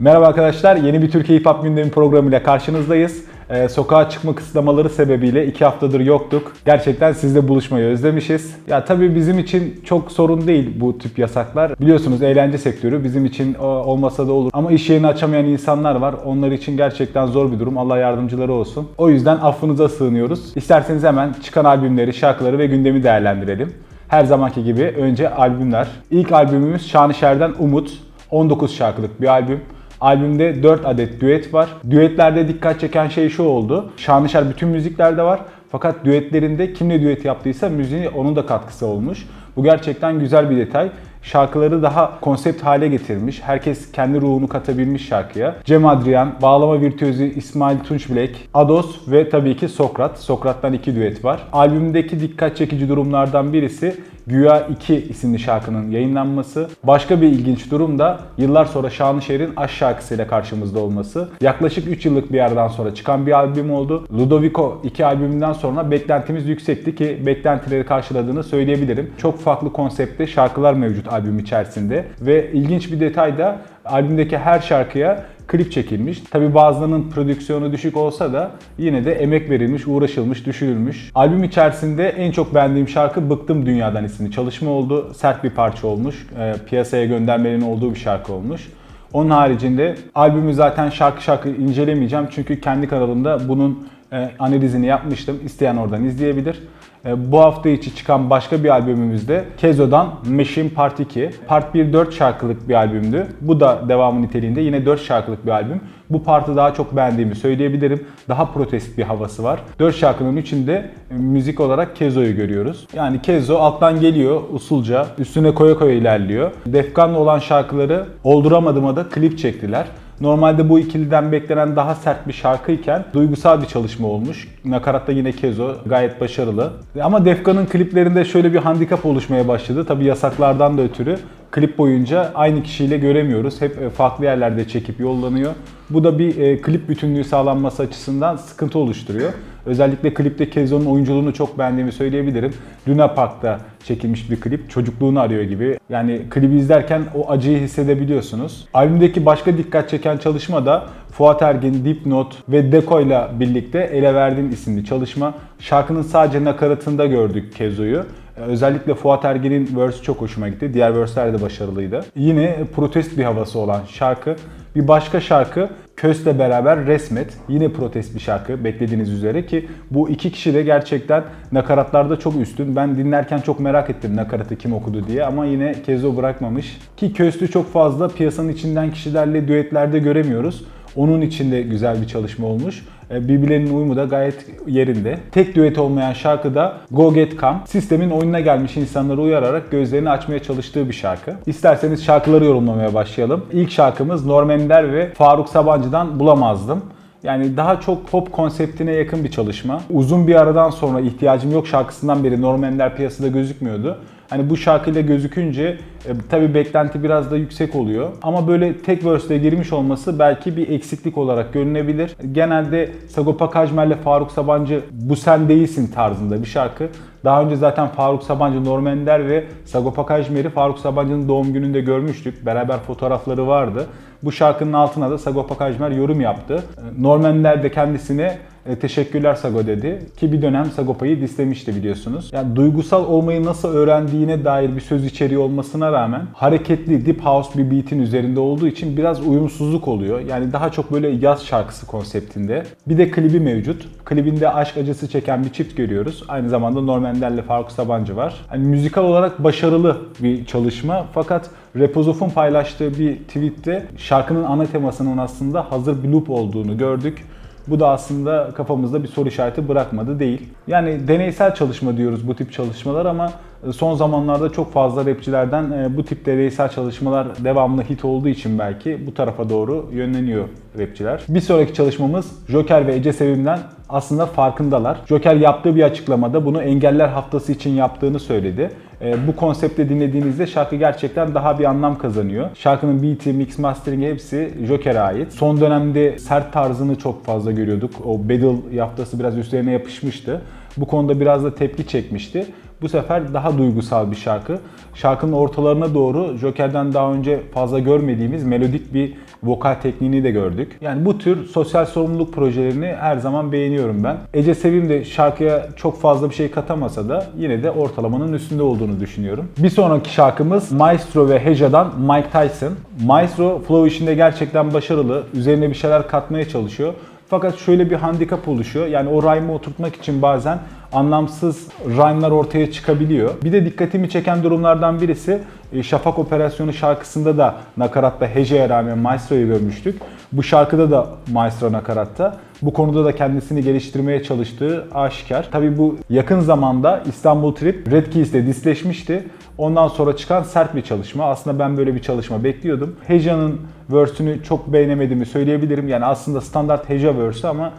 Merhaba arkadaşlar, yeni bir Türkiye Hip Hop gündemi programıyla karşınızdayız. Ee, sokağa çıkma kısıtlamaları sebebiyle iki haftadır yoktuk. Gerçekten sizle buluşmayı özlemişiz. Ya tabii bizim için çok sorun değil bu tip yasaklar. Biliyorsunuz eğlence sektörü bizim için o- olmasa da olur. Ama iş yerini açamayan insanlar var. Onlar için gerçekten zor bir durum. Allah yardımcıları olsun. O yüzden affınıza sığınıyoruz. İsterseniz hemen çıkan albümleri, şarkıları ve gündemi değerlendirelim. Her zamanki gibi önce albümler. İlk albümümüz Şanışer'den Umut. 19 şarkılık bir albüm. Albümde 4 adet düet var. Düetlerde dikkat çeken şey şu oldu. Şanışer bütün müziklerde var. Fakat düetlerinde kimle düet yaptıysa müziği onun da katkısı olmuş. Bu gerçekten güzel bir detay. Şarkıları daha konsept hale getirmiş. Herkes kendi ruhunu katabilmiş şarkıya. Cem Adrian, bağlama virtüözü İsmail Tunçbilek, Ados ve tabii ki Sokrat. Sokrat'tan iki düet var. Albümdeki dikkat çekici durumlardan birisi Güya 2 isimli şarkının yayınlanması. Başka bir ilginç durum da yıllar sonra Şanışer'in Aşk şarkısıyla karşımızda olması. Yaklaşık 3 yıllık bir yerden sonra çıkan bir albüm oldu. Ludovico 2 albümünden sonra beklentimiz yüksekti ki beklentileri karşıladığını söyleyebilirim. Çok farklı konseptte şarkılar mevcut albüm içerisinde ve ilginç bir detay da albümdeki her şarkıya klip çekilmiş. Tabi bazılarının prodüksiyonu düşük olsa da yine de emek verilmiş, uğraşılmış, düşünülmüş. Albüm içerisinde en çok beğendiğim şarkı Bıktım Dünyadan isimli çalışma oldu. Sert bir parça olmuş. E, piyasaya göndermelerin olduğu bir şarkı olmuş. Onun haricinde albümü zaten şarkı şarkı incelemeyeceğim çünkü kendi kanalımda bunun e, analizini yapmıştım. İsteyen oradan izleyebilir. E, Bu hafta içi çıkan başka bir albümümüzde Kezo'dan Machine Part 2. Part 1 4 şarkılık bir albümdü. Bu da devamı niteliğinde yine 4 şarkılık bir albüm. Bu partı daha çok beğendiğimi söyleyebilirim. Daha protest bir havası var. 4 şarkının içinde müzik olarak Kezo'yu görüyoruz. Yani Kezo alttan geliyor usulca, üstüne koya koya ilerliyor. Defkan'la olan şarkıları Olduramadıma da klip çektiler. Normalde bu ikiliden beklenen daha sert bir şarkıyken duygusal bir çalışma olmuş. Nakaratta yine Kezo gayet başarılı. Ama Defkan'ın kliplerinde şöyle bir handikap oluşmaya başladı. Tabi yasaklardan da ötürü klip boyunca aynı kişiyle göremiyoruz. Hep e, farklı yerlerde çekip yollanıyor. Bu da bir e, klip bütünlüğü sağlanması açısından sıkıntı oluşturuyor. Özellikle klipte Kezo'nun oyunculuğunu çok beğendiğimi söyleyebilirim. Luna Park'ta çekilmiş bir klip. Çocukluğunu arıyor gibi. Yani klibi izlerken o acıyı hissedebiliyorsunuz. Albümdeki başka dikkat çeken çalışma da Fuat Ergin, Dipnot ve Deko ile birlikte Ele Verdin isimli çalışma. Şarkının sadece nakaratında gördük Kezo'yu. Ee, Özellikle Fuat Ergin'in verse çok hoşuma gitti. Diğer verse'ler de başarılıydı. Yine protest bir havası olan şarkı. Bir başka şarkı Kös'le beraber Resmet. Yine protest bir şarkı beklediğiniz üzere ki bu iki kişi de gerçekten nakaratlarda çok üstün. Ben dinlerken çok merak ettim nakaratı kim okudu diye ama yine Kezo bırakmamış. Ki Kös'ü çok fazla piyasanın içinden kişilerle düetlerde göremiyoruz. Onun için de güzel bir çalışma olmuş. E, Birbirlerinin uyumu da gayet yerinde. Tek düet olmayan şarkı da Go Get Come. Sistemin oyununa gelmiş insanları uyararak gözlerini açmaya çalıştığı bir şarkı. İsterseniz şarkıları yorumlamaya başlayalım. İlk şarkımız Norm Ender ve Faruk Sabancı'dan Bulamazdım. Yani daha çok pop konseptine yakın bir çalışma. Uzun bir aradan sonra ihtiyacım yok şarkısından beri Norm Ender piyasada gözükmüyordu. Hani bu şarkıyla gözükünce e, tabi beklenti biraz da yüksek oluyor. Ama böyle tek verse'de girmiş olması belki bir eksiklik olarak görünebilir. Genelde Sagopa Kajmer ile Faruk Sabancı bu sen değilsin tarzında bir şarkı. Daha önce zaten Faruk Sabancı, Norm Ender ve Sagopa Kajmer'i Faruk Sabancı'nın doğum gününde görmüştük. Beraber fotoğrafları vardı. Bu şarkının altına da Sagopa Kajmer yorum yaptı. Norm Ender de kendisine e, teşekkürler Sago dedi. Ki bir dönem Sagopa'yı dislemişti biliyorsunuz. Yani duygusal olmayı nasıl öğrendiğine dair bir söz içeriği olmasına rağmen hareketli deep house bir beat'in üzerinde olduğu için biraz uyumsuzluk oluyor. Yani daha çok böyle yaz şarkısı konseptinde. Bir de klibi mevcut. Klibinde aşk acısı çeken bir çift görüyoruz. Aynı zamanda Norm Ender'le Faruk Sabancı var. Hani müzikal olarak başarılı bir çalışma fakat Repozof'un paylaştığı bir tweette şarkının ana temasının aslında hazır bir loop olduğunu gördük. Bu da aslında kafamızda bir soru işareti bırakmadı değil. Yani deneysel çalışma diyoruz bu tip çalışmalar ama son zamanlarda çok fazla rapçilerden e, bu tip deneysel çalışmalar devamlı hit olduğu için belki bu tarafa doğru yönleniyor rapçiler. Bir sonraki çalışmamız Joker ve Ece Sevim'den aslında farkındalar. Joker yaptığı bir açıklamada bunu Engeller Haftası için yaptığını söyledi. E, bu konsepte dinlediğinizde şarkı gerçekten daha bir anlam kazanıyor. Şarkının beat'i, mix mastering hepsi Joker'e ait. Son dönemde sert tarzını çok fazla görüyorduk. O battle yaftası biraz üstlerine yapışmıştı. Bu konuda biraz da tepki çekmişti. Bu sefer daha duygusal bir şarkı. Şarkının ortalarına doğru Joker'den daha önce fazla görmediğimiz melodik bir vokal tekniğini de gördük. Yani bu tür sosyal sorumluluk projelerini her zaman beğeniyorum ben. Ece Sevim de şarkıya çok fazla bir şey katamasa da yine de ortalamanın üstünde olduğunu düşünüyorum. Bir sonraki şarkımız Maestro ve Heja'dan Mike Tyson. Maestro flow işinde gerçekten başarılı. Üzerine bir şeyler katmaya çalışıyor. Fakat şöyle bir handikap oluşuyor. Yani o rhyme'ı oturtmak için bazen anlamsız rhyme'lar ortaya çıkabiliyor. Bir de dikkatimi çeken durumlardan birisi e, Şafak Operasyonu şarkısında da nakaratta Hece'ye rağmen Maestro'yu görmüştük. Bu şarkıda da Maestro nakaratta. Bu konuda da kendisini geliştirmeye çalıştığı aşikar. Tabi bu yakın zamanda İstanbul Trip Red Keys'te disleşmişti. Ondan sonra çıkan sert bir çalışma. Aslında ben böyle bir çalışma bekliyordum. Heja'nın verse'ünü çok beğenemediğimi söyleyebilirim. Yani aslında standart Heja verse ama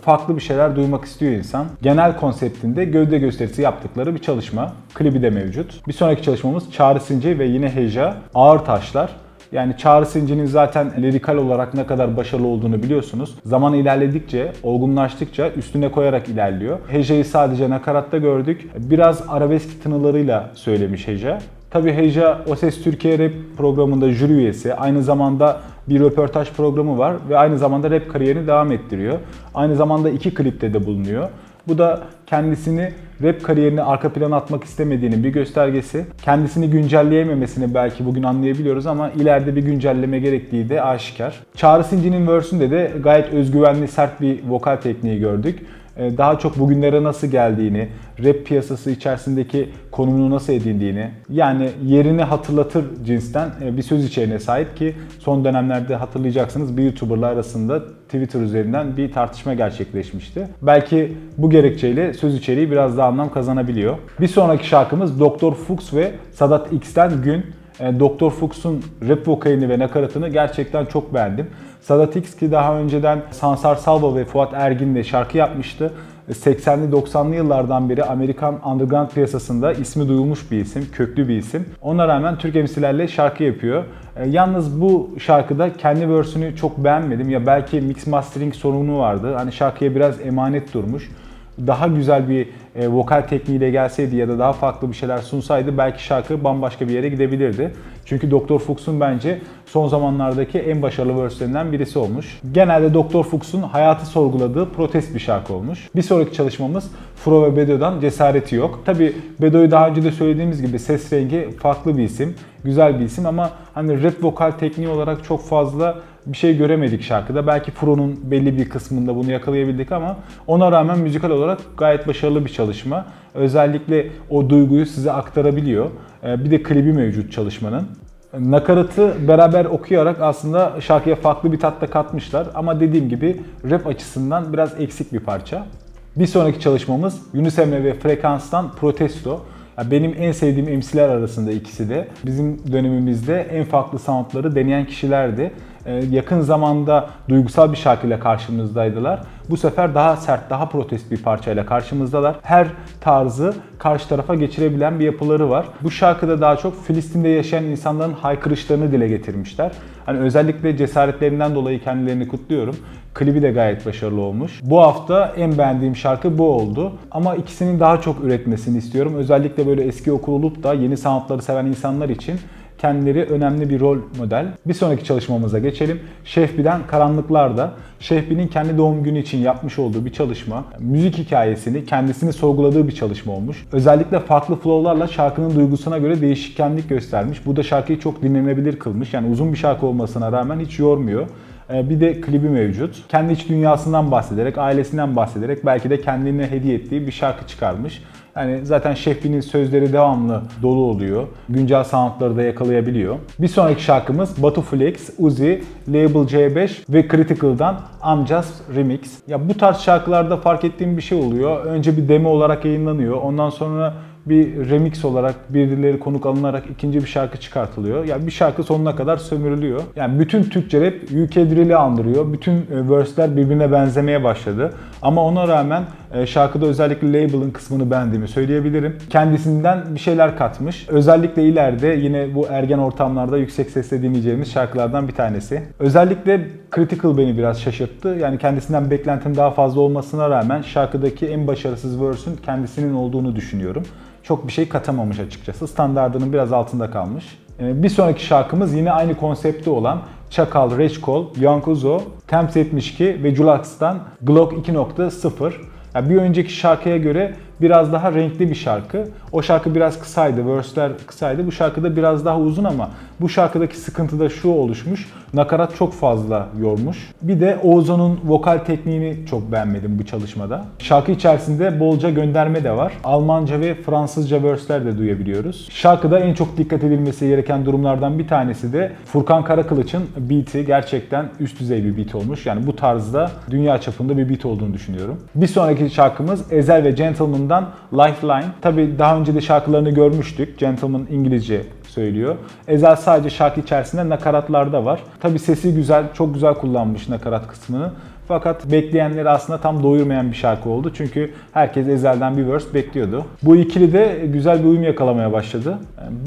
farklı bir şeyler duymak istiyor insan. Genel konseptinde gövde gösterisi yaptıkları bir çalışma. Klibi de mevcut. Bir sonraki çalışmamız Çağrı Since ve yine Heja. Ağır Taşlar. Yani Çağrı Sinci'nin zaten lirikal olarak ne kadar başarılı olduğunu biliyorsunuz. Zaman ilerledikçe, olgunlaştıkça üstüne koyarak ilerliyor. Heja'yı sadece nakaratta gördük. Biraz arabesk tınılarıyla söylemiş Heja. Tabi Heja O Ses Türkiye Rap programında jüri üyesi. Aynı zamanda bir röportaj programı var ve aynı zamanda rap kariyerini devam ettiriyor. Aynı zamanda iki klipte de bulunuyor. Bu da kendisini rap kariyerini arka plana atmak istemediğinin bir göstergesi. Kendisini güncelleyememesini belki bugün anlayabiliyoruz ama ileride bir güncelleme gerektiği de aşikar. Çağrı Sinci'nin verse'ünde de gayet özgüvenli, sert bir vokal tekniği gördük. Ee, daha çok bugünlere nasıl geldiğini, rap piyasası içerisindeki konumunu nasıl edindiğini, yani yerini hatırlatır cinsten e, bir söz içeriğine sahip ki son dönemlerde hatırlayacaksınız bir YouTuber'lar arasında Twitter üzerinden bir tartışma gerçekleşmişti. Belki bu gerekçeyle söz içeriği biraz daha anlam kazanabiliyor. Bir sonraki şarkımız Doktor Fuchs ve Sadat X'ten Gün. E, Doktor Fuchs'un rap vokalini ve nakaratını gerçekten çok beğendim. Sadat X ki daha önceden Sansar Salvo ve Fuat Ergin'le şarkı yapmıştı. 80'li 90'lı yıllardan beri Amerikan underground piyasasında ismi duyulmuş bir isim, köklü bir isim. Ona rağmen Türk MC'lerle şarkı yapıyor. E, yalnız bu şarkıda kendi verse'ünü çok beğenmedim. Ya belki mix mastering sorunu vardı. Hani şarkıya biraz emanet durmuş daha güzel bir e, vokal tekniğiyle gelseydi ya da daha farklı bir şeyler sunsaydı belki şarkı bambaşka bir yere gidebilirdi. Çünkü Dr. Fuchs'un bence son zamanlardaki en başarılı verse'lerinden birisi olmuş. Genelde Dr. Fuchs'un hayatı sorguladığı protest bir şarkı olmuş. Bir sonraki çalışmamız Fro ve Bedo'dan Cesareti Yok. Tabi Bedo'yu daha önce de söylediğimiz gibi ses rengi farklı bir isim, güzel bir isim ama hani rap vokal tekniği olarak çok fazla bir şey göremedik şarkıda. Belki Fro'nun belli bir kısmında bunu yakalayabildik ama ona rağmen müzikal olarak gayet başarılı bir çalışma. Özellikle o duyguyu size aktarabiliyor. Ee, bir de klibi mevcut çalışmanın. Nakaratı beraber okuyarak aslında şarkıya farklı bir tat da katmışlar. Ama dediğim gibi rap açısından biraz eksik bir parça. Bir sonraki çalışmamız Yunus Emre ve Frekans'tan Protesto. Benim en sevdiğim MC'ler arasında ikisi de. Bizim dönemimizde en farklı soundları deneyen kişilerdi. Ee, yakın zamanda duygusal bir şarkıyla karşımızdaydılar. Bu sefer daha sert, daha protest bir parçayla karşımızdalar. Her tarzı karşı tarafa geçirebilen bir yapıları var. Bu şarkıda daha çok Filistin'de yaşayan insanların haykırışlarını dile getirmişler. Hani özellikle cesaretlerinden dolayı kendilerini kutluyorum. Klibi de gayet başarılı olmuş. Bu hafta en beğendiğim şarkı bu oldu. Ama ikisinin daha çok üretmesini istiyorum. Özellikle böyle eski okul olup da yeni sanatları seven insanlar için kendileri önemli bir rol model. Bir sonraki çalışmamıza geçelim. Şehbi'den Karanlıklar'da Şehbi'nin kendi doğum günü için yapmış olduğu bir çalışma. Müzik hikayesini, kendisini sorguladığı bir çalışma olmuş. Özellikle farklı flow'larla şarkının duygusuna göre değişkenlik göstermiş. Bu da şarkıyı çok dinlenebilir kılmış. Yani uzun bir şarkı olmasına rağmen hiç yormuyor. Ee, bir de klibi mevcut. Kendi iç dünyasından bahsederek, ailesinden bahsederek belki de kendine hediye ettiği bir şarkı çıkarmış. Yani zaten Şehbi'nin sözleri devamlı dolu oluyor. Güncel soundları da yakalayabiliyor. Bir sonraki şarkımız Batu Flex, Uzi, Label C5 ve Critical'dan I'm Just Remix. Ya bu tarz şarkılarda fark ettiğim bir şey oluyor. Önce bir demo olarak yayınlanıyor. Ondan sonra bir remix olarak birileri konuk alınarak ikinci bir şarkı çıkartılıyor. Yani bir şarkı sonuna kadar sömürülüyor. Yani bütün Türkçe rap UK drill'i andırıyor. Bütün e, verse'ler birbirine benzemeye başladı. Ama ona rağmen e, şarkıda özellikle label'ın kısmını beğendiğimi söyleyebilirim. Kendisinden bir şeyler katmış. Özellikle ileride yine bu ergen ortamlarda yüksek sesle dinleyeceğimiz şarkılardan bir tanesi. Özellikle Critical beni biraz şaşırttı. Yani kendisinden beklentim daha fazla olmasına rağmen şarkıdaki en başarısız verse'ün kendisinin olduğunu düşünüyorum. Çok bir şey katamamış açıkçası. Standardının biraz altında kalmış. E, bir sonraki şarkımız yine aynı konsepti olan Çakal, Reçkol, Young Uzo, Temps 72 ve Julax'tan Glock 2.0. Yani bir önceki şarkıya göre biraz daha renkli bir şarkı. O şarkı biraz kısaydı, verse'ler kısaydı. Bu şarkıda biraz daha uzun ama bu şarkıdaki sıkıntı da şu oluşmuş. Nakarat çok fazla yormuş. Bir de Oğuzhan'ın vokal tekniğini çok beğenmedim bu çalışmada. Şarkı içerisinde bolca gönderme de var. Almanca ve Fransızca verse'ler de duyabiliyoruz. Şarkıda en çok dikkat edilmesi gereken durumlardan bir tanesi de Furkan Karakılıç'ın beat'i gerçekten üst düzey bir beat olmuş. Yani bu tarzda dünya çapında bir beat olduğunu düşünüyorum. Bir sonraki şarkımız Ezel ve Gentleman'dan Lifeline. Tabi daha önce de şarkılarını görmüştük. Gentleman İngilizce söylüyor. Ezel sadece şarkı içerisinde nakaratlarda var. Tabi sesi güzel, çok güzel kullanmış nakarat kısmını. Fakat bekleyenleri aslında tam doyurmayan bir şarkı oldu. Çünkü herkes Ezel'den bir verse bekliyordu. Bu ikili de güzel bir uyum yakalamaya başladı.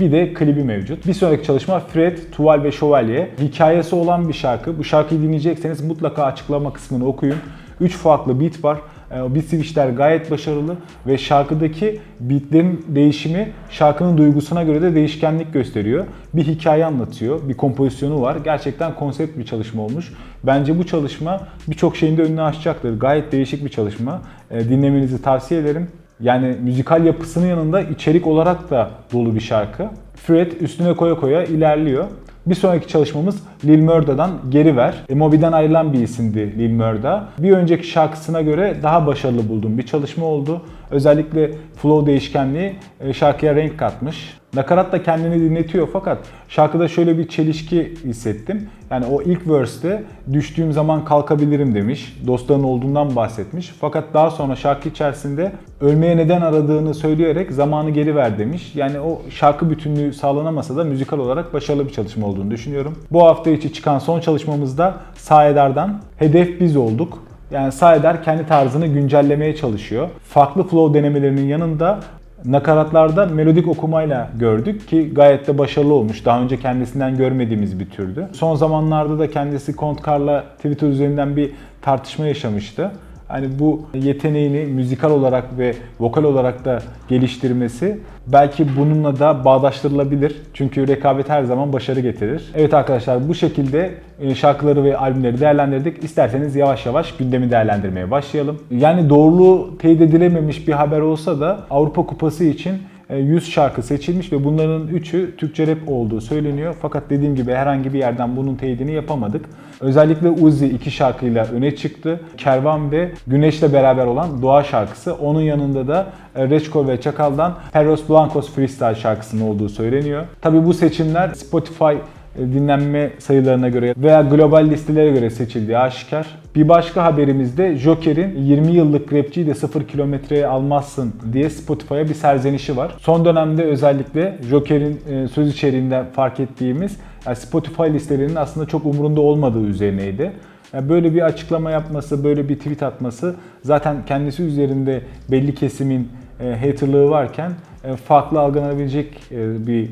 Bir de klibi mevcut. Bir sonraki çalışma Fred, Tuval ve Şövalye. Hikayesi olan bir şarkı. Bu şarkıyı dinleyecekseniz mutlaka açıklama kısmını okuyun. 3 farklı beat var. E, beat switchler gayet başarılı ve şarkıdaki beatlerin değişimi şarkının duygusuna göre de değişkenlik gösteriyor. Bir hikaye anlatıyor, bir kompozisyonu var. Gerçekten konsept bir çalışma olmuş. Bence bu çalışma birçok şeyin de önünü açacaktır. Gayet değişik bir çalışma. E, dinlemenizi tavsiye ederim. Yani müzikal yapısının yanında içerik olarak da dolu bir şarkı. Fred üstüne koya koya ilerliyor. Bir sonraki çalışmamız Lil Murda'dan Geri Ver. E, Moby'den ayrılan bir isimdi Lil Murda. Bir önceki şarkısına göre daha başarılı bulduğum bir çalışma oldu. Özellikle flow değişkenliği e, şarkıya renk katmış. Nakarat da kendini dinletiyor fakat şarkıda şöyle bir çelişki hissettim. Yani o ilk verse'te düştüğüm zaman kalkabilirim demiş. Dostların olduğundan bahsetmiş. Fakat daha sonra şarkı içerisinde ölmeye neden aradığını söyleyerek zamanı geri ver demiş. Yani o şarkı bütünlüğü sağlanamasa da müzikal olarak başarılı bir çalışma olduğunu düşünüyorum. Bu hafta içi çıkan son çalışmamızda Saedar'dan Hedef Biz Olduk. Yani Saeder kendi tarzını güncellemeye çalışıyor. Farklı flow denemelerinin yanında nakaratlarda melodik okumayla gördük ki gayet de başarılı olmuş. Daha önce kendisinden görmediğimiz bir türdü. Son zamanlarda da kendisi Kontkar'la Twitter üzerinden bir tartışma yaşamıştı hani bu yeteneğini müzikal olarak ve vokal olarak da geliştirmesi belki bununla da bağdaştırılabilir. Çünkü rekabet her zaman başarı getirir. Evet arkadaşlar bu şekilde e, şarkıları ve albümleri değerlendirdik. İsterseniz yavaş yavaş gündemi değerlendirmeye başlayalım. Yani doğruluğu teyit edilememiş bir haber olsa da Avrupa Kupası için 100 e, şarkı seçilmiş ve bunların 3'ü Türkçe rap olduğu söyleniyor. Fakat dediğim gibi herhangi bir yerden bunun teyidini yapamadık. Özellikle Uzi iki şarkıyla öne çıktı. Kervan ve Güneş'le beraber olan Doğa şarkısı. Onun yanında da e, Reçko ve Çakal'dan Perros Blancos Freestyle şarkısının olduğu söyleniyor. Tabi bu seçimler Spotify dinlenme sayılarına göre veya global listelere göre seçildiği aşikar. Bir başka haberimizde Joker'in 20 yıllık rapçiyi de 0 kilometreye almazsın diye Spotify'a bir serzenişi var. Son dönemde özellikle Joker'in e, söz içeriğinde fark ettiğimiz Spotify listelerinin aslında çok umurunda olmadığı üzerineydi. böyle bir açıklama yapması, böyle bir tweet atması zaten kendisi üzerinde belli kesimin e, haterlığı varken farklı algılanabilecek bir e,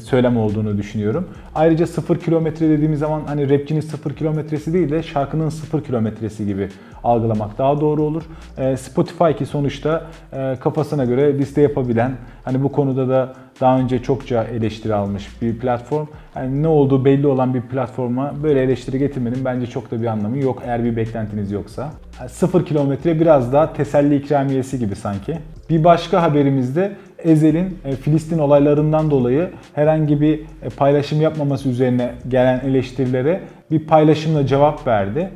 söylem olduğunu düşünüyorum. Ayrıca 0 kilometre dediğimiz zaman hani rapçinin 0 kilometresi değil de şarkının 0 kilometresi gibi algılamak daha doğru olur. E, Spotify ki sonuçta e, kafasına göre liste yapabilen, hani bu konuda da daha önce çokça eleştiri almış bir platform. Yani ne olduğu belli olan bir platforma böyle eleştiri getirmenin bence çok da bir anlamı yok eğer bir beklentiniz yoksa. 0 kilometre biraz daha teselli ikramiyesi gibi sanki. Bir başka haberimizde Ezel'in e, Filistin olaylarından dolayı herhangi bir e, paylaşım yapmaması üzerine gelen eleştirilere bir paylaşımla cevap verdi.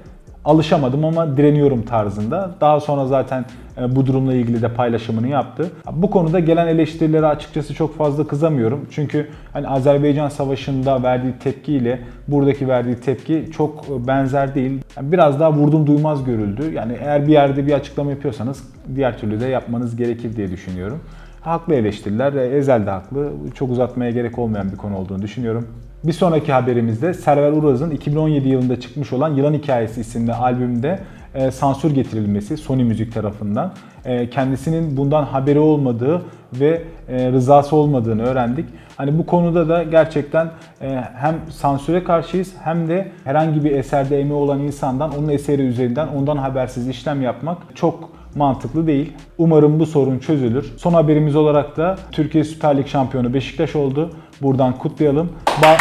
Alışamadım ama direniyorum tarzında. Daha sonra zaten e, bu durumla ilgili de paylaşımını yaptı. Bu konuda gelen eleştirilere açıkçası çok fazla kızamıyorum. Çünkü hani Azerbaycan Savaşı'nda verdiği tepkiyle buradaki verdiği tepki çok benzer değil. Biraz daha vurdum duymaz görüldü. Yani eğer bir yerde bir açıklama yapıyorsanız diğer türlü de yapmanız gerekir diye düşünüyorum. Haklı eleştiriler. Ezel de haklı. Çok uzatmaya gerek olmayan bir konu olduğunu düşünüyorum. Bir sonraki haberimizde Server Uraz'ın 2017 yılında çıkmış olan Yılan Hikayesi isimli albümde e, sansür getirilmesi Sony Müzik tarafından. E, kendisinin bundan haberi olmadığı ve e, rızası olmadığını öğrendik. Hani bu konuda da gerçekten e, hem sansüre karşıyız hem de herhangi bir eserde emeği olan insandan onun eseri üzerinden ondan habersiz işlem yapmak çok mantıklı değil. Umarım bu sorun çözülür. Son haberimiz olarak da Türkiye Süper Lig şampiyonu Beşiktaş oldu. Buradan kutlayalım. Ba-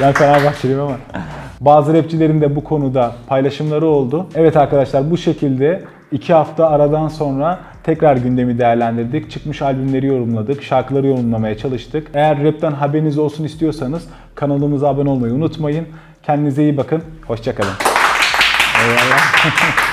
ben Fenerbahçeliyim ama. Bazı rapçilerin de bu konuda paylaşımları oldu. Evet arkadaşlar bu şekilde 2 hafta aradan sonra tekrar gündemi değerlendirdik. Çıkmış albümleri yorumladık, şarkıları yorumlamaya çalıştık. Eğer rapten haberiniz olsun istiyorsanız kanalımıza abone olmayı unutmayın. Kendinize iyi bakın. Hoşçakalın. Eyvallah.